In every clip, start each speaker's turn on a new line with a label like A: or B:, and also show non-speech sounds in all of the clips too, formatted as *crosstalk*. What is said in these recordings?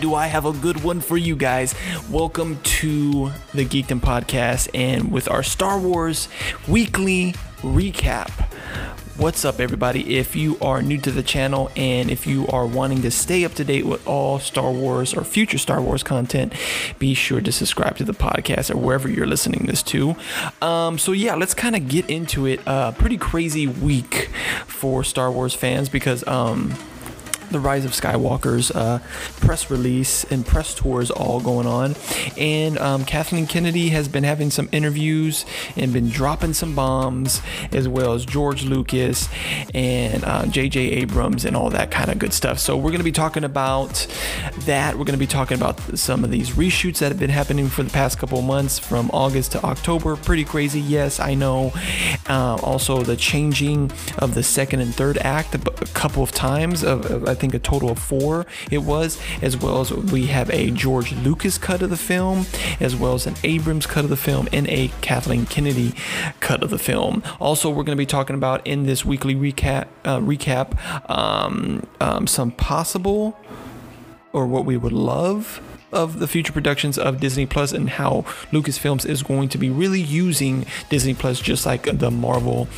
A: do I have a good one for you guys. Welcome to the Geekdom Podcast and with our Star Wars weekly recap. What's up, everybody? If you are new to the channel and if you are wanting to stay up to date with all Star Wars or future Star Wars content, be sure to subscribe to the podcast or wherever you're listening this to. Um, so yeah, let's kind of get into it. Uh, pretty crazy week for Star Wars fans because um, the Rise of Skywalker's uh, press release and press tours all going on. And um, Kathleen Kennedy has been having some interviews and been dropping some bombs, as well as George Lucas and J.J. Uh, Abrams and all that kind of good stuff. So we're going to be talking about that. We're going to be talking about some of these reshoots that have been happening for the past couple months from August to October. Pretty crazy, yes, I know. Uh, also, the changing of the second and third act a couple of times of, think a total of four it was, as well as we have a George Lucas cut of the film, as well as an Abrams cut of the film, and a Kathleen Kennedy cut of the film. Also, we're going to be talking about in this weekly recap, uh, recap um, um, some possible or what we would love of the future productions of Disney Plus and how Lucasfilms is going to be really using Disney Plus just like the Marvel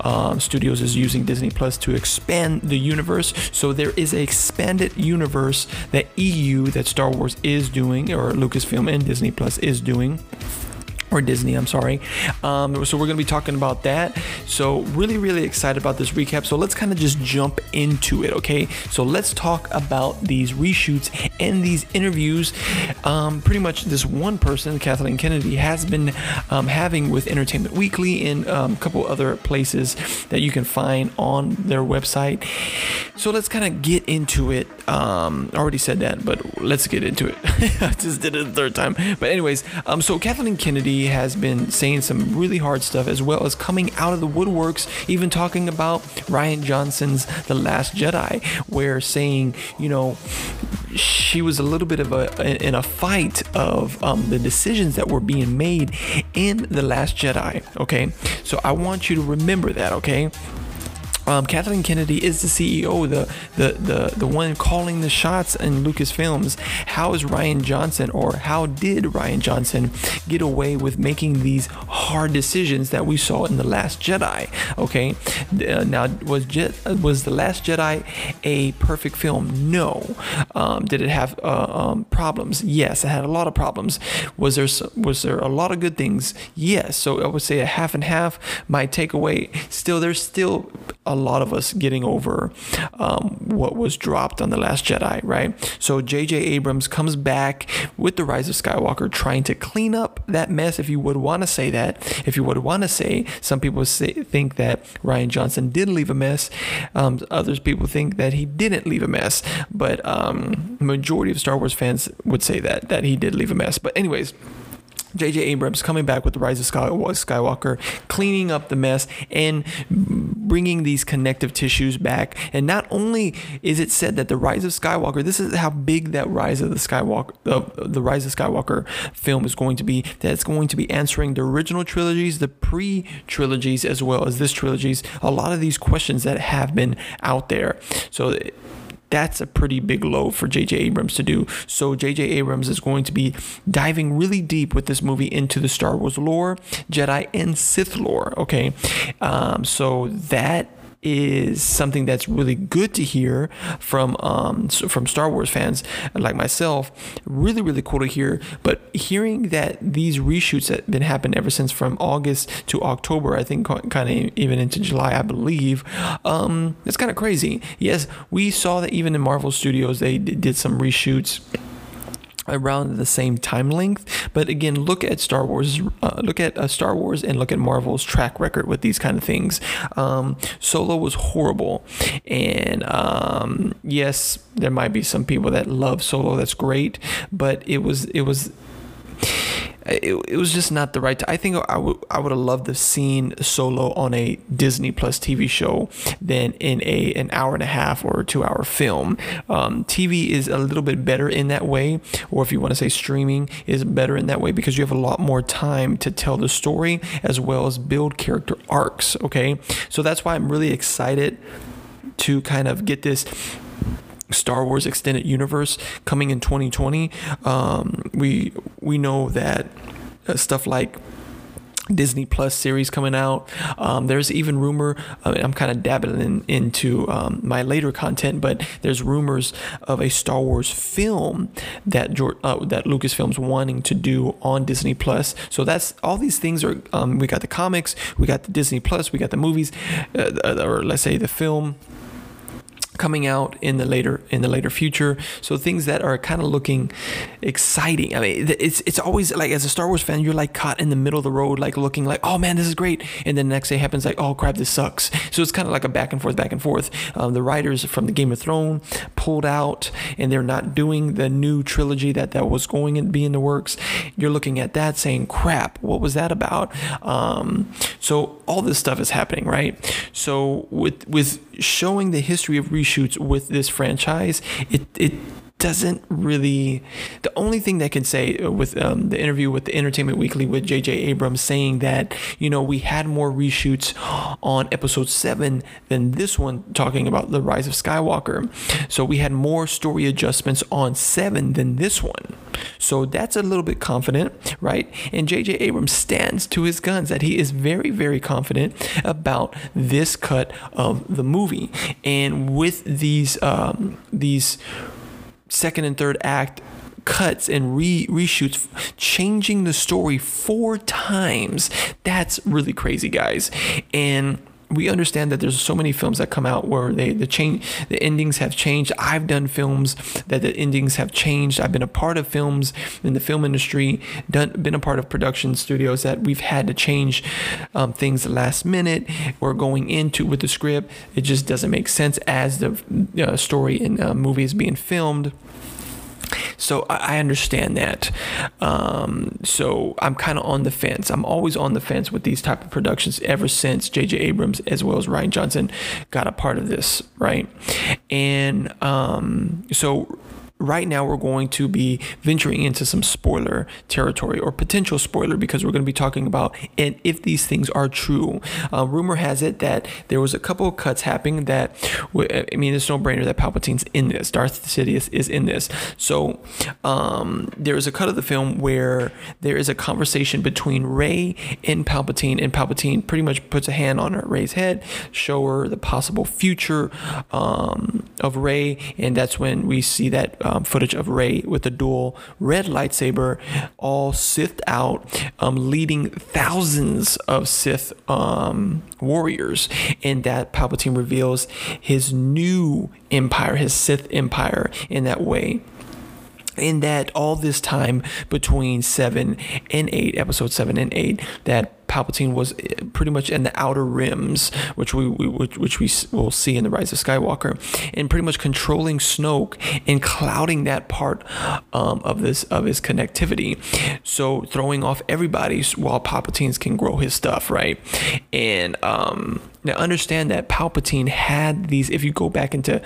A: um, Studios is using Disney Plus to expand the universe. So there is a expanded universe that EU that Star Wars is doing or Lucasfilm and Disney Plus is doing or Disney, I'm sorry. Um, so we're going to be talking about that. So really, really excited about this recap. So let's kind of just jump into it, okay? So let's talk about these reshoots and these interviews. Um, pretty much this one person, Kathleen Kennedy, has been um, having with Entertainment Weekly and um, a couple other places that you can find on their website. So let's kind of get into it. Um, I already said that, but let's get into it. *laughs* I just did it the third time. But anyways, um, so Kathleen Kennedy has been saying some really hard stuff as well as coming out of the woodworks, even talking about Rian Johnson's The Last Jedi, where saying, you know, she was a little bit of a in a fight of um, the decisions that were being made in The Last Jedi. Okay, so I want you to remember that. Okay, um, Kathleen Kennedy is the CEO, the, the the the one calling the shots in Lucasfilms. How is Rian Johnson, or how did Rian Johnson get away with making these hard decisions that we saw in the Last Jedi? Okay, uh, now was Je- was the Last Jedi a perfect film? No. Um, did it have uh, um, problems? Yes, it had a lot of problems. Was there was there a lot of good things? Yes. So I would say a half and half. My takeaway still there's still a lot of us getting over um, what was dropped on The Last Jedi, right? So J.J. Abrams comes back with The Rise of Skywalker, trying to clean up that mess, if you would want to say that. If you would want to say, some people say, think that Rian Johnson did leave a mess. Um, others people think that he didn't leave a mess. But um, majority of Star Wars fans would say that, that he did leave a mess. But anyways, J.J. Abrams coming back with the Rise of Skywalker, cleaning up the mess and bringing these connective tissues back. And not only is it said that the Rise of Skywalker, this is how big that Rise of the Skywalker, uh, the Rise of Skywalker film is going to be. That it's going to be answering the original trilogies, the pre trilogies, as well as this trilogies. A lot of these questions that have been out there. So that's a pretty big load for J.J. Abrams to do. So J.J. Abrams is going to be diving really deep with this movie into the Star Wars lore, Jedi and Sith lore. Okay, um, so that is something that's really good to hear from um, from Star Wars fans like myself. Really, really cool to hear. But hearing that these reshoots have been happening ever since from August to October, I think kind of even into July, I believe, um, it's kind of crazy. Yes, we saw that even in Marvel Studios they did some reshoots around the same time length. But again, look at Star Wars, uh, look at uh, Star Wars, and look at Marvel's track record with these kind of things. Um, Solo was horrible, and um, yes, there might be some people that love Solo. That's great, but it was it was it, it was just not the right. I think I would I would have loved to seen Solo on a Disney Plus TV show than in a an hour and a half or two hour film. Um, TV is a little bit better in that way, or if you want to say streaming is better in that way because you have a lot more time to tell the story as well as build character arcs. Okay, so that's why I'm really excited to kind of get this Star Wars extended universe coming in 2020. Um, we we know that uh, stuff like Disney Plus series coming out. Um, there's even rumor. I mean, I'm kind of dabbling in, into um, my later content, but there's rumors of a Star Wars film that George, uh, that Lucasfilm's wanting to do on Disney Plus. So that's all these things are. Um, we got the comics, we got the Disney Plus, we got the movies, uh, or let's say the film coming out in the later in the later future. So things that are kind of looking exciting. I mean, it's it's always like as a Star Wars fan, you're like caught in the middle of the road, like looking like, oh man, this is great, and then the next day happens like, oh crap, this sucks. So it's kind of like a back and forth, back and forth. Um, the writers from the Game of Thrones pulled out, and they're not doing the new trilogy that that was going to be in the works. You're looking at that saying, crap, what was that about? Um, so all this stuff is happening, right? So with with showing the history of reshoots with this franchise, it it doesn't really. The only thing that can say with um, the interview with the Entertainment Weekly with J.J. Abrams saying that you know we had more reshoots on Episode Seven than this one, talking about the Rise of Skywalker. So we had more story adjustments on Seven than this one. So that's a little bit confident, right? And J.J. Abrams stands to his guns that he is very, very confident about this cut of the movie. And with these um, these second and third act cuts and re reshoots, changing the story four times. That's really crazy, guys. And we understand that there's so many films that come out where they the change the endings have changed. I've done films that the endings have changed. I've been a part of films in the film industry, done been a part of production studios that we've had to change um, things last minute or going into with the script. It just doesn't make sense as the uh, story in a movie is being filmed. So I understand that. Um, so I'm kind of on the fence. I'm always on the fence with these type of productions ever since J.J. Abrams as well as Rian Johnson got a part of this, right? And um, so right now we're going to be venturing into some spoiler territory or potential spoiler because we're going to be talking about and if these things are true. Uh, rumor has it that there was a couple of cuts happening that I mean it's no brainer that Palpatine's in this. Darth Sidious is in this. So um, there is a cut of the film where there is a conversation between Rey and Palpatine, and Palpatine pretty much puts a hand on her Rey's head, show her the possible future um, of Rey, and that's when we see that um, footage of Rey with the dual red lightsaber, all Sith out, um, leading thousands of Sith um, warriors. And that Palpatine reveals his new empire, his Sith empire, in that way in that all this time between 7 and 8 episode 7 and 8 that Palpatine was eh, pretty much in the outer rims, which we, we which, which we will see in the Rise of Skywalker, and pretty much controlling Snoke and clouding that part um, of this of his connectivity. So throwing off everybody while Palpatine's can grow his stuff, right? And um, now understand that Palpatine had these. If you go back into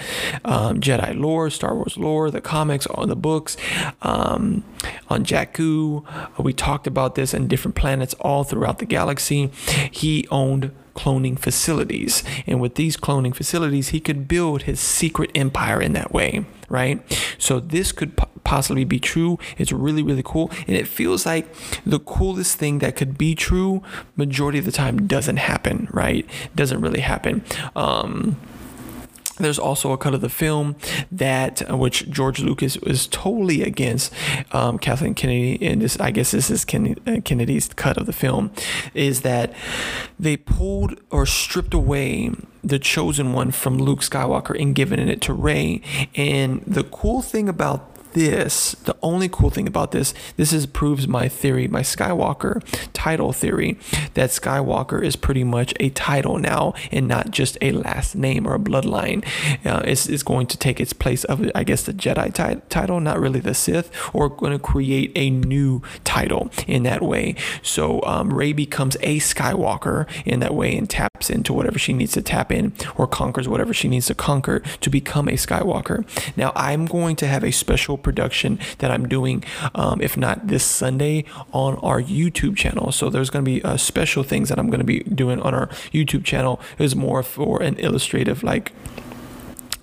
A: um, Jedi lore, Star Wars lore, the comics, on the books, um, on Jakku, we talked about this and different planets all throughout the galaxy. He owned cloning facilities. And with these cloning facilities, he could build his secret empire in that way, right? So this could possibly be true. It's really, really cool. And it feels like the coolest thing that could be true, majority of the time, doesn't happen, right? Doesn't really happen. Um, there's also a cut of the film that uh, which George Lucas was totally against um, Kathleen Kennedy, and this I guess this is uh, Kennedy's cut of the film, is that they pulled or stripped away the chosen one from Luke Skywalker and given it to Rey. And the cool thing about this, the only cool thing about this, this is proves my theory, my Skywalker title theory, that Skywalker is pretty much a title now and not just a last name or a bloodline. Uh, it's, it's going to take its place of, I guess, the Jedi t- title, not really the Sith, or going to create a new title in that way. So um, Rey becomes a Skywalker in that way and taps into whatever she needs to tap in or conquers whatever she needs to conquer to become a Skywalker. Now, I'm going to have a special production that I'm doing, um, if not this Sunday, on our YouTube channel. So there's going to be uh, special things that I'm going to be doing on our YouTube channel. Is more for an illustrative like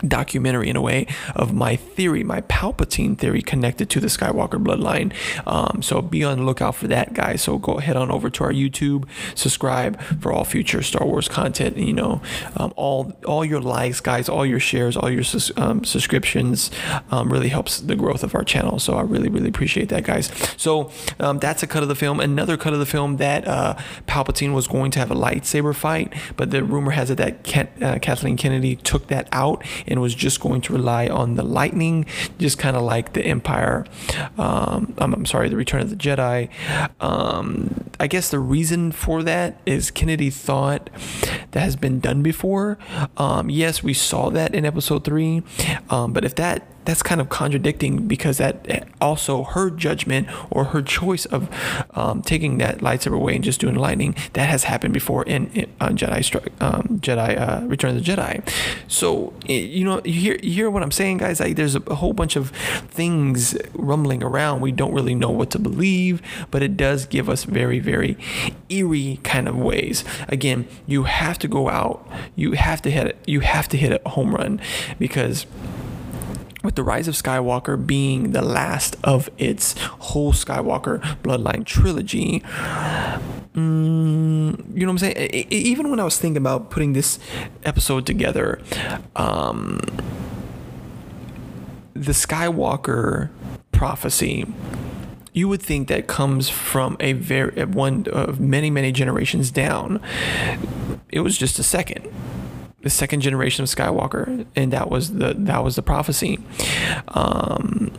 A: documentary in a way of my theory, my Palpatine theory connected to the Skywalker bloodline. Um, so be on the lookout for that, guys. So go head on over to our YouTube, subscribe for all future Star Wars content. You know, um, all all your likes, guys, all your shares, all your um, subscriptions um, really helps the growth of our channel. So I really really appreciate that, guys. So um, that's a cut of the film. Another cut of the film that uh, Palpatine was going to have a lightsaber fight, but the rumor has it that Ken, uh, Kathleen Kennedy took that out and was just going to rely on the lightning, just kind of like the Empire. Um, I'm, I'm, sorry, the Return of the Jedi. Um, I guess the reason for that is Kennedy thought that has been done before. Um, yes, we saw that in Episode Three, um, but if that that's kind of contradicting because that also her judgment or her choice of um, taking that lightsaber away and just doing lightning that has happened before in, in Jedi um, Jedi uh, Return of the Jedi. So you know you hear you hear what I'm saying, guys. Like there's a, a whole bunch of things rumbling around. We don't really know what to believe, but it does give us very very eerie kind of ways. Again, you have to go out. You have to hit it. You have to hit a home run because with the rise of Skywalker being the last of its whole Skywalker bloodline trilogy. Mm, you know what I'm saying? Even when I was thinking about putting this episode together, um, the Skywalker prophecy you would think that comes from a very one of many many generations down it was just a second the second generation of Skywalker, and that was the that was the prophecy. Um,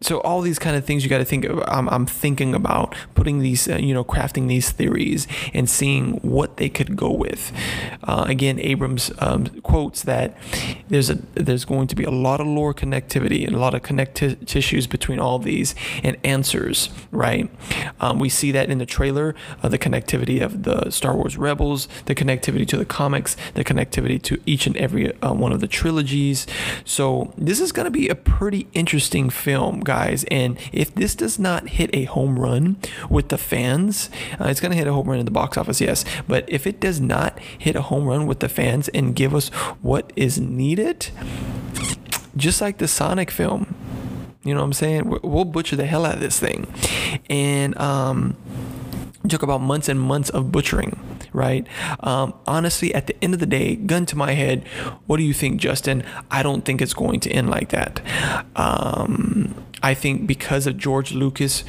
A: so all these kind of things you got to think of, I'm, I'm, thinking about putting these uh, you know crafting these theories and seeing what they could go with. Uh, again abrams um, quotes that there's a there's going to be a lot of lore connectivity and a lot of connective tissues between all these and answers right? Um, we see that in the trailer uh, the connectivity of the star wars rebels the connectivity to the comics the connectivity to each and every uh, one of the trilogies. So this is going to be a pretty interesting film guys. And if this does not hit a home run with the fans, uh, it's going to hit a home run in the box office, yes. But if it does not hit a home run with the fans and give us what is needed, just like the Sonic film, you know what I'm saying? We'll butcher the hell out of this thing. And, um, took about months and months of butchering right? Um, honestly, at the end of the day, gun to my head, what do you think, Justin? I don't think it's going to end like that. Um, I think because of George Lucas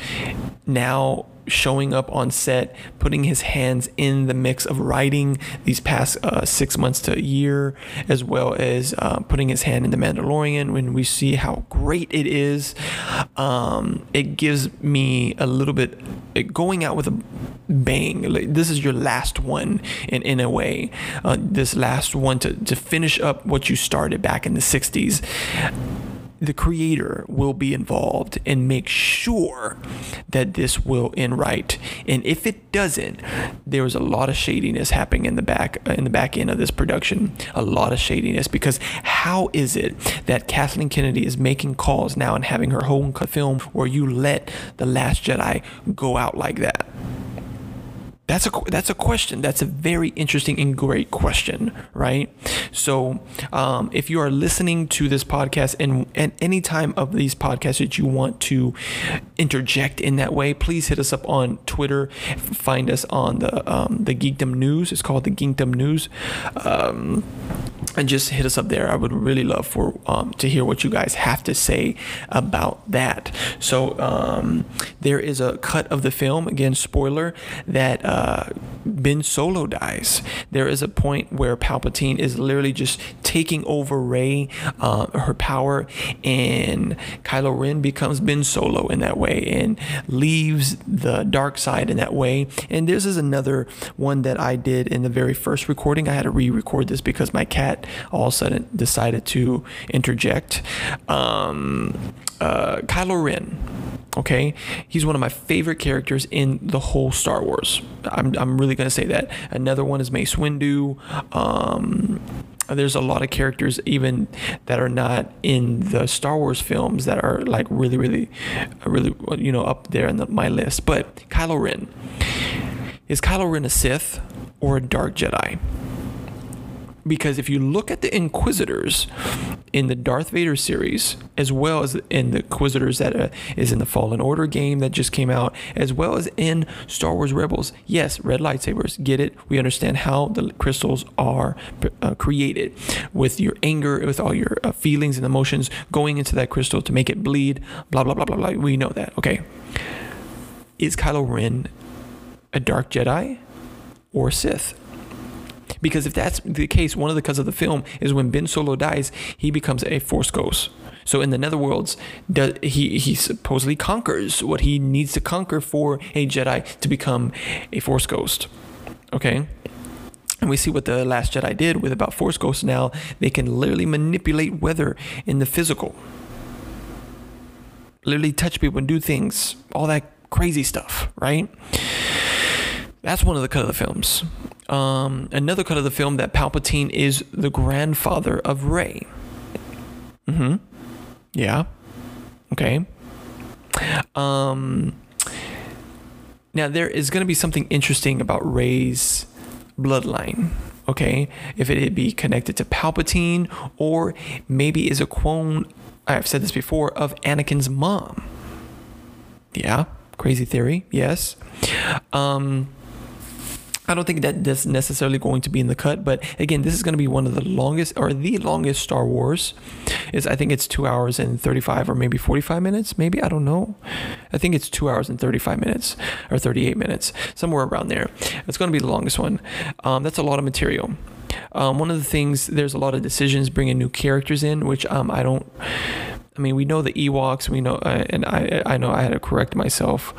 A: now showing up on set, putting his hands in the mix of writing these past uh, six months to a year, as well as uh, putting his hand in The Mandalorian when we see how great it is. Um, it gives me a little bit it, going out with a bang. Like, this is your last one in, in a way. Uh, this last one to, to finish up what you started back in the 60s the creator will be involved and make sure that this will end right. And if it doesn't, there was a lot of shadiness happening in the back in the back end of this production. A lot of shadiness because how is it that Kathleen Kennedy is making calls now and having her home film where you let The Last Jedi go out like that? That's a that's a question. That's a very interesting and great question, right? So, um, if you are listening to this podcast and at any time of these podcasts that you want to interject in that way, please hit us up on Twitter. Find us on the um, the Geekdom News. It's called the Geekdom News. Um, and just hit us up there. I would really love for um, to hear what you guys have to say about that. So um, there is a cut of the film again, spoiler that uh, Ben Solo dies. There is a point where Palpatine is literally just taking over Rey, uh, her power, and Kylo Ren becomes Ben Solo in that way and leaves the dark side in that way. And this is another one that I did in the very first recording. I had to re-record this because my cat all of a sudden decided to interject. Um, uh, Kylo Ren. Okay, he's one of my favorite characters in the whole Star Wars. I'm, I'm really gonna say that. Another one is Mace Windu. Um, there's a lot of characters even that are not in the Star Wars films that are like really, really, really, you know, up there in the, my list. But Kylo Ren is Kylo Ren a Sith or a Dark Jedi? Because if you look at the Inquisitors in the Darth Vader series, as well as in the Inquisitors that uh, is in the Fallen Order game that just came out, as well as in Star Wars Rebels, yes, red lightsabers, get it. We understand how the crystals are uh, created with your anger, with all your uh, feelings and emotions going into that crystal to make it bleed. Blah blah blah blah blah. We know that. Okay. Is Kylo Ren a dark Jedi or Sith? Because if that's the case, one of the cuts of the film is when Ben Solo dies, he becomes a Force ghost. So in the Netherworlds, he he supposedly conquers what he needs to conquer for a Jedi to become a Force ghost. Okay. And we see what the Last Jedi did with about Force Ghosts now. They can literally manipulate weather in the physical. Literally touch people and do things. All that crazy stuff, right? That's one of the cut of the films. Um, another cut of the film that Palpatine is the grandfather of Rey. Mm-hmm. Yeah. Okay. Um. Now there is going to be something interesting about Rey's bloodline. Okay, if it be connected to Palpatine or maybe is a clone. I've said this before of Anakin's mom. Yeah, crazy theory. Yes. Um I don't think that that's necessarily going to be in the cut, but again, this is going to be one of the longest or the longest Star Wars. Is I think it's two hours and thirty five or maybe forty five minutes. Maybe I don't know. I think it's two hours and thirty five minutes or thirty eight minutes, somewhere around there. It's going to be the longest one. Um, that's a lot of material. Um, one of the things there's a lot of decisions bringing new characters in, which um, I don't I mean, we know the Ewoks. We know, uh, and I I know I had to correct myself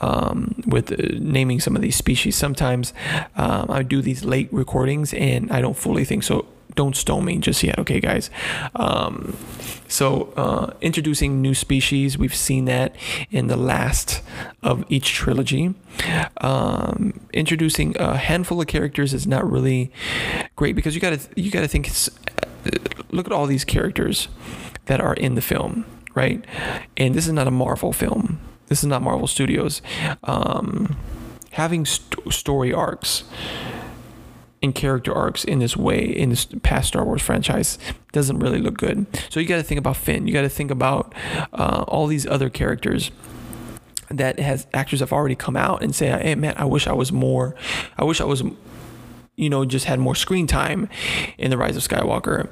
A: um, with uh, naming some of these species. Sometimes um, I do these late recordings, and I don't fully think so. Don't stone me just yet, okay, guys. Um, so, uh, introducing new species, we've seen that in the last of each trilogy. Um, introducing a handful of characters is not really great because you gotta you gotta think. Look at all these characters that are in the film, right? And this is not a Marvel film. This is not Marvel Studios. Um, having st- story arcs and character arcs in this way in this past Star Wars franchise doesn't really look good. So you got to think about Finn. You got to think about uh, all these other characters that has actors have already come out and say, "Hey, man, I wish I was more. I wish I was." You know, just had more screen time in The Rise of Skywalker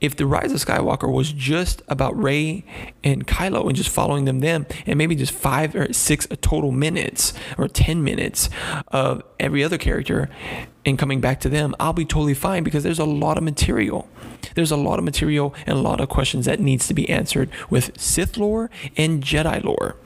A: if the rise of Skywalker was just about Rey and Kylo and just following them them and maybe just five or six total minutes or 10 minutes of every other character and coming back to them, I'll be totally fine because there's a lot of material. There's a lot of material and a lot of questions that needs to be answered with Sith lore and Jedi lore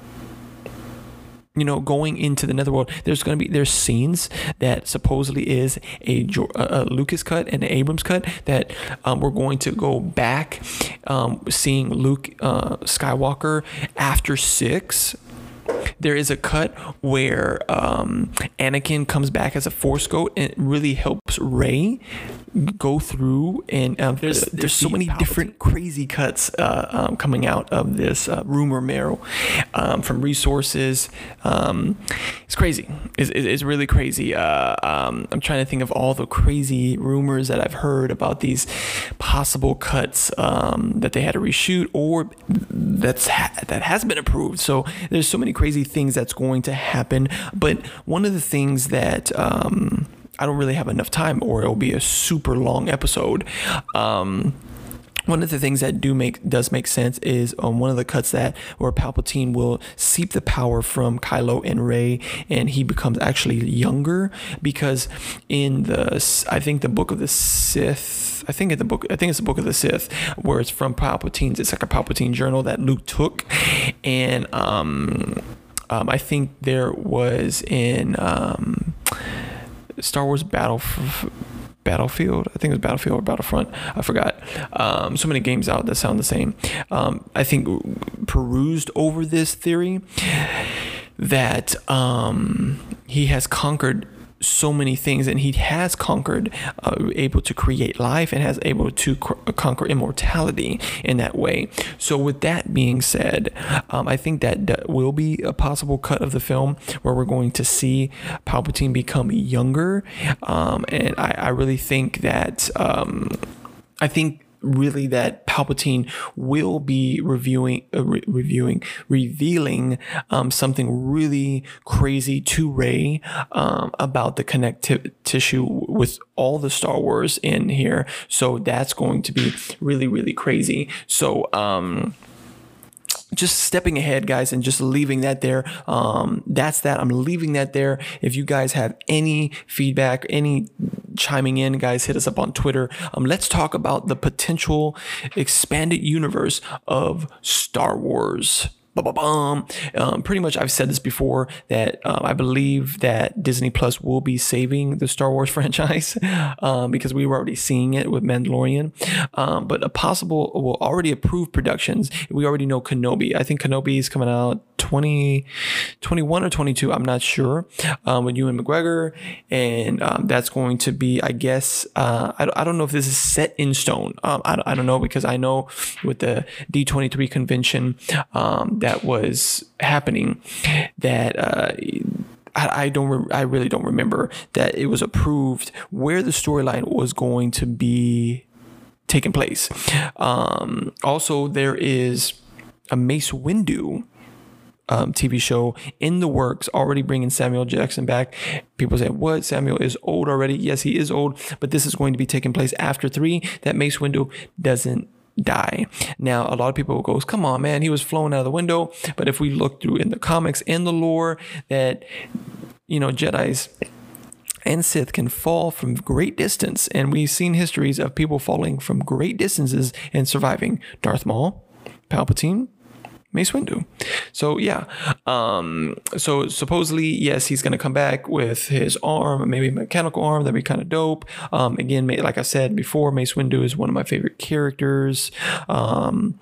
A: you know, going into the netherworld, there's going to be there's scenes that supposedly is a, a Lucas cut and an Abrams cut that um, we're going to go back, um, seeing Luke uh, Skywalker after six. There is a cut where um, Anakin comes back as a Force Ghost and it really helps Rey go through and um, there's there's so many different crazy cuts uh, um, coming out of this uh, rumor mill um, from resources. Um, it's crazy. It's, it's really crazy. Uh, um, I'm trying to think of all the crazy rumors that I've heard about these possible cuts um, that they had to reshoot or that's ha- that has been approved. So there's so many crazy things that's going to happen. But one of the things that I don't really have enough time, or it'll be a super long episode. Um, one of the things that do make does make sense is on um, one of the cuts that where Palpatine will seep the power from Kylo and Rey, and he becomes actually younger because in the I think the book of the Sith, I think in the book I think it's the book of the Sith where it's from Palpatine's. It's like a Palpatine journal that Luke took, and um, um I think there was in um Star Wars Battle Battlefield. I think it was Battlefield or Battlefront. I forgot. Um, so many games out that sound the same. Um, I think perused over this theory that um, he has conquered so many things and he has conquered uh, able to create life and has able to cr- conquer immortality in that way. So with that being said um, i think that, that will be a possible cut of the film where we're going to see palpatine become younger. Um, and I, I, really think that um, i think really that Palpatine will be reviewing, uh, re- reviewing, revealing um, something really crazy to Rey um, about the connective tissue with all the Star Wars in here. So that's going to be really, really crazy. So, um, just stepping ahead, guys, and just leaving that there. Um, that's that. I'm leaving that there. If you guys have any feedback, any chiming in, guys, hit us up on Twitter. Um, let's talk about the potential expanded universe of Star Wars. Um, pretty much, I've said this before that um, I believe that Disney Plus will be saving the Star Wars *laughs* franchise um, because we were already seeing it with Mandalorian. Um, but a possible, well, already approved productions. We already know Kenobi. I think Kenobi is coming out 20, 21 or 22. I'm not sure. Um, with Ewan McGregor, and um, that's going to be, I guess, uh, I, I don't know if this is set in stone. I, I don't know because I know with the D23 convention. That was happening that uh, I, I, don't re- I really don't remember that it was approved where the storyline was going to be taking place. Um, also, there is a Mace Windu. Um, TV show in the works, already bringing Samuel Jackson back. People say, What? Samuel is old already. Yes, he is old, but this is going to be taking place after three. That Mace Windu doesn't die. Now, a lot of people goes, come on, man, he was flown out of the window. But if we look through in the comics and the lore that, you know, Jedi's and Sith can fall from great distance. And we've seen histories of people falling from great distances and surviving. Darth Maul, Palpatine, Mace Windu. So yeah, um, so supposedly yes, he's gonna come back with his arm, maybe a mechanical arm. That'd be kind of dope. Um, again, like I said before, Mace Windu is one of my favorite characters. Um,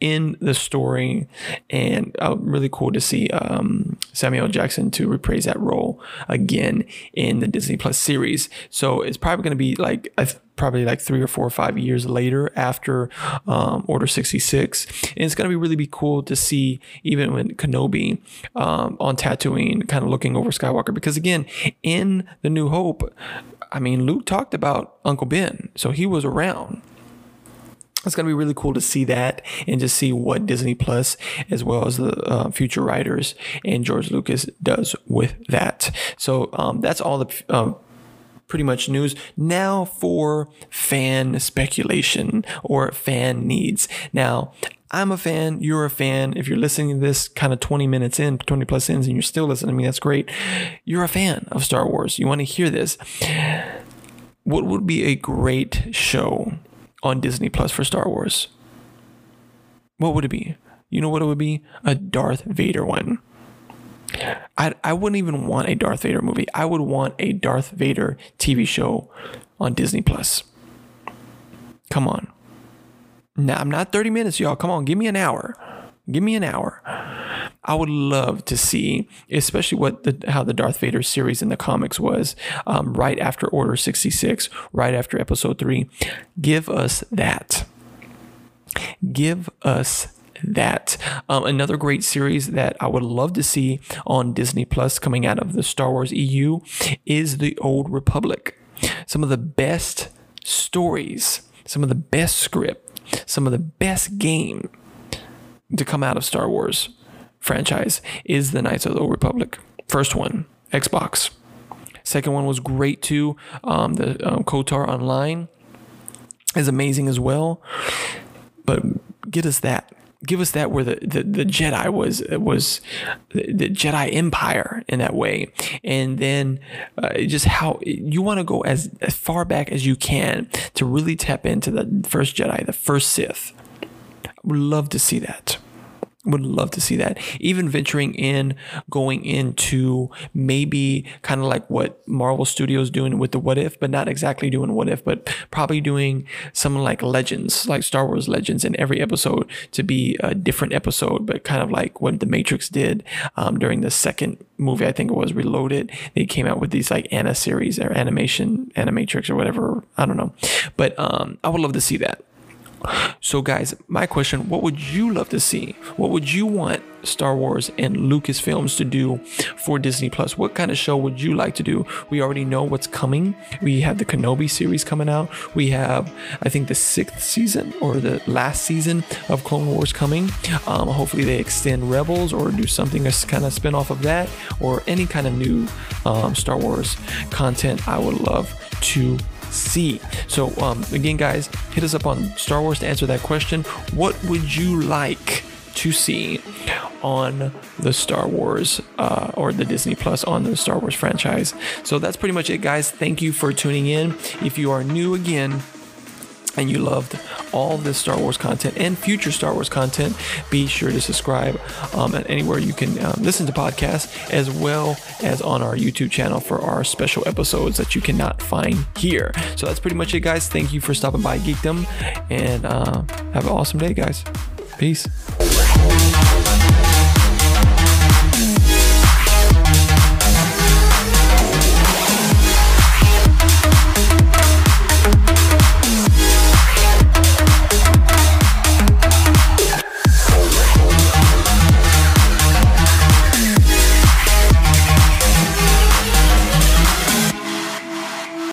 A: in the story, and uh, really cool to see um, Samuel Jackson to reprise that role again in the Disney Plus series. So it's probably going to be like probably like three or four or five years later after um, Order 66. And it's going to be really be cool to see even when Kenobi um, on Tatooine kind of looking over Skywalker. Because again, in The New Hope, I mean, Luke talked about Uncle Ben, so he was around it's going to be really cool to see that and just see what Disney Plus, as well as the uh, future writers and George Lucas does with that. So um, that's all the um, pretty much news. Now for fan speculation or fan needs. Now, I'm a fan, you're a fan. If you're listening to this kind of 20 minutes in, 20 plus ins, and you're still listening to me, that's great. You're a fan of Star Wars. You want to hear this. What would be a great show on Disney Plus for Star Wars. What would it be? You know what it would be? A Darth Vader one. I I wouldn't even want a Darth Vader movie. I would want a Darth Vader TV show on Disney Plus. Come on. Now I'm not 30 minutes, y'all. Come on, give me an hour. Give me an hour. I would love to see, especially what the how the Darth Vader series in the comics was, um, right after Order sixty six, right after Episode three. Give us that. Give us that. Um, another great series that I would love to see on Disney Plus coming out of the Star Wars EU is The Old Republic. Some of the best stories, some of the best script, some of the best game to come out of Star Wars franchise is the Knights of the Old Republic. First one, Xbox. Second one was great too. Um, the um, KOTOR Online is amazing as well. But get us that. Give us that where the, the, the Jedi was was the, the, Jedi Empire in that way, and then uh, just how you want to go as, as far back as you can to really tap into the first Jedi, the first Sith. I would love to see that Would love to see that. Even venturing in, going into maybe kind of like what Marvel Studios doing with the What If, but not exactly doing What If, but probably doing something like Legends, like Star Wars Legends, in every episode to be a different episode, but kind of like what The Matrix did um, during the second movie. I think it was Reloaded. They came out with these like Anna series or animation, Animatrix or whatever. I don't know, but um, I would love to see that. So, guys, my question what would you love to see? What would you want Star Wars and Lucasfilms to do for Disney Plus? What kind of show would you like to do? We already know what's coming. We have the Kenobi series coming out. We have, I think, the sixth season or the last season of Clone Wars coming. Um, hopefully, they extend Rebels or do something that's kind of spin off of that or any kind of new um, Star Wars content. I would love to see. So, um, again, guys, hit us up on Star Wars to answer that question. What would you like to see on the Star Wars uh, or the Disney Plus on the Star Wars franchise? So, that's pretty much it, guys. Thank you for tuning in. If you are new again, and you loved all this Star Wars content and future Star Wars content, be sure to subscribe um, at anywhere you can um, listen to podcasts, as well as on our YouTube channel for our special episodes that you cannot find here. So that's pretty much it, guys. Thank you for stopping by Geekdom, and uh, have an awesome day, guys. Peace.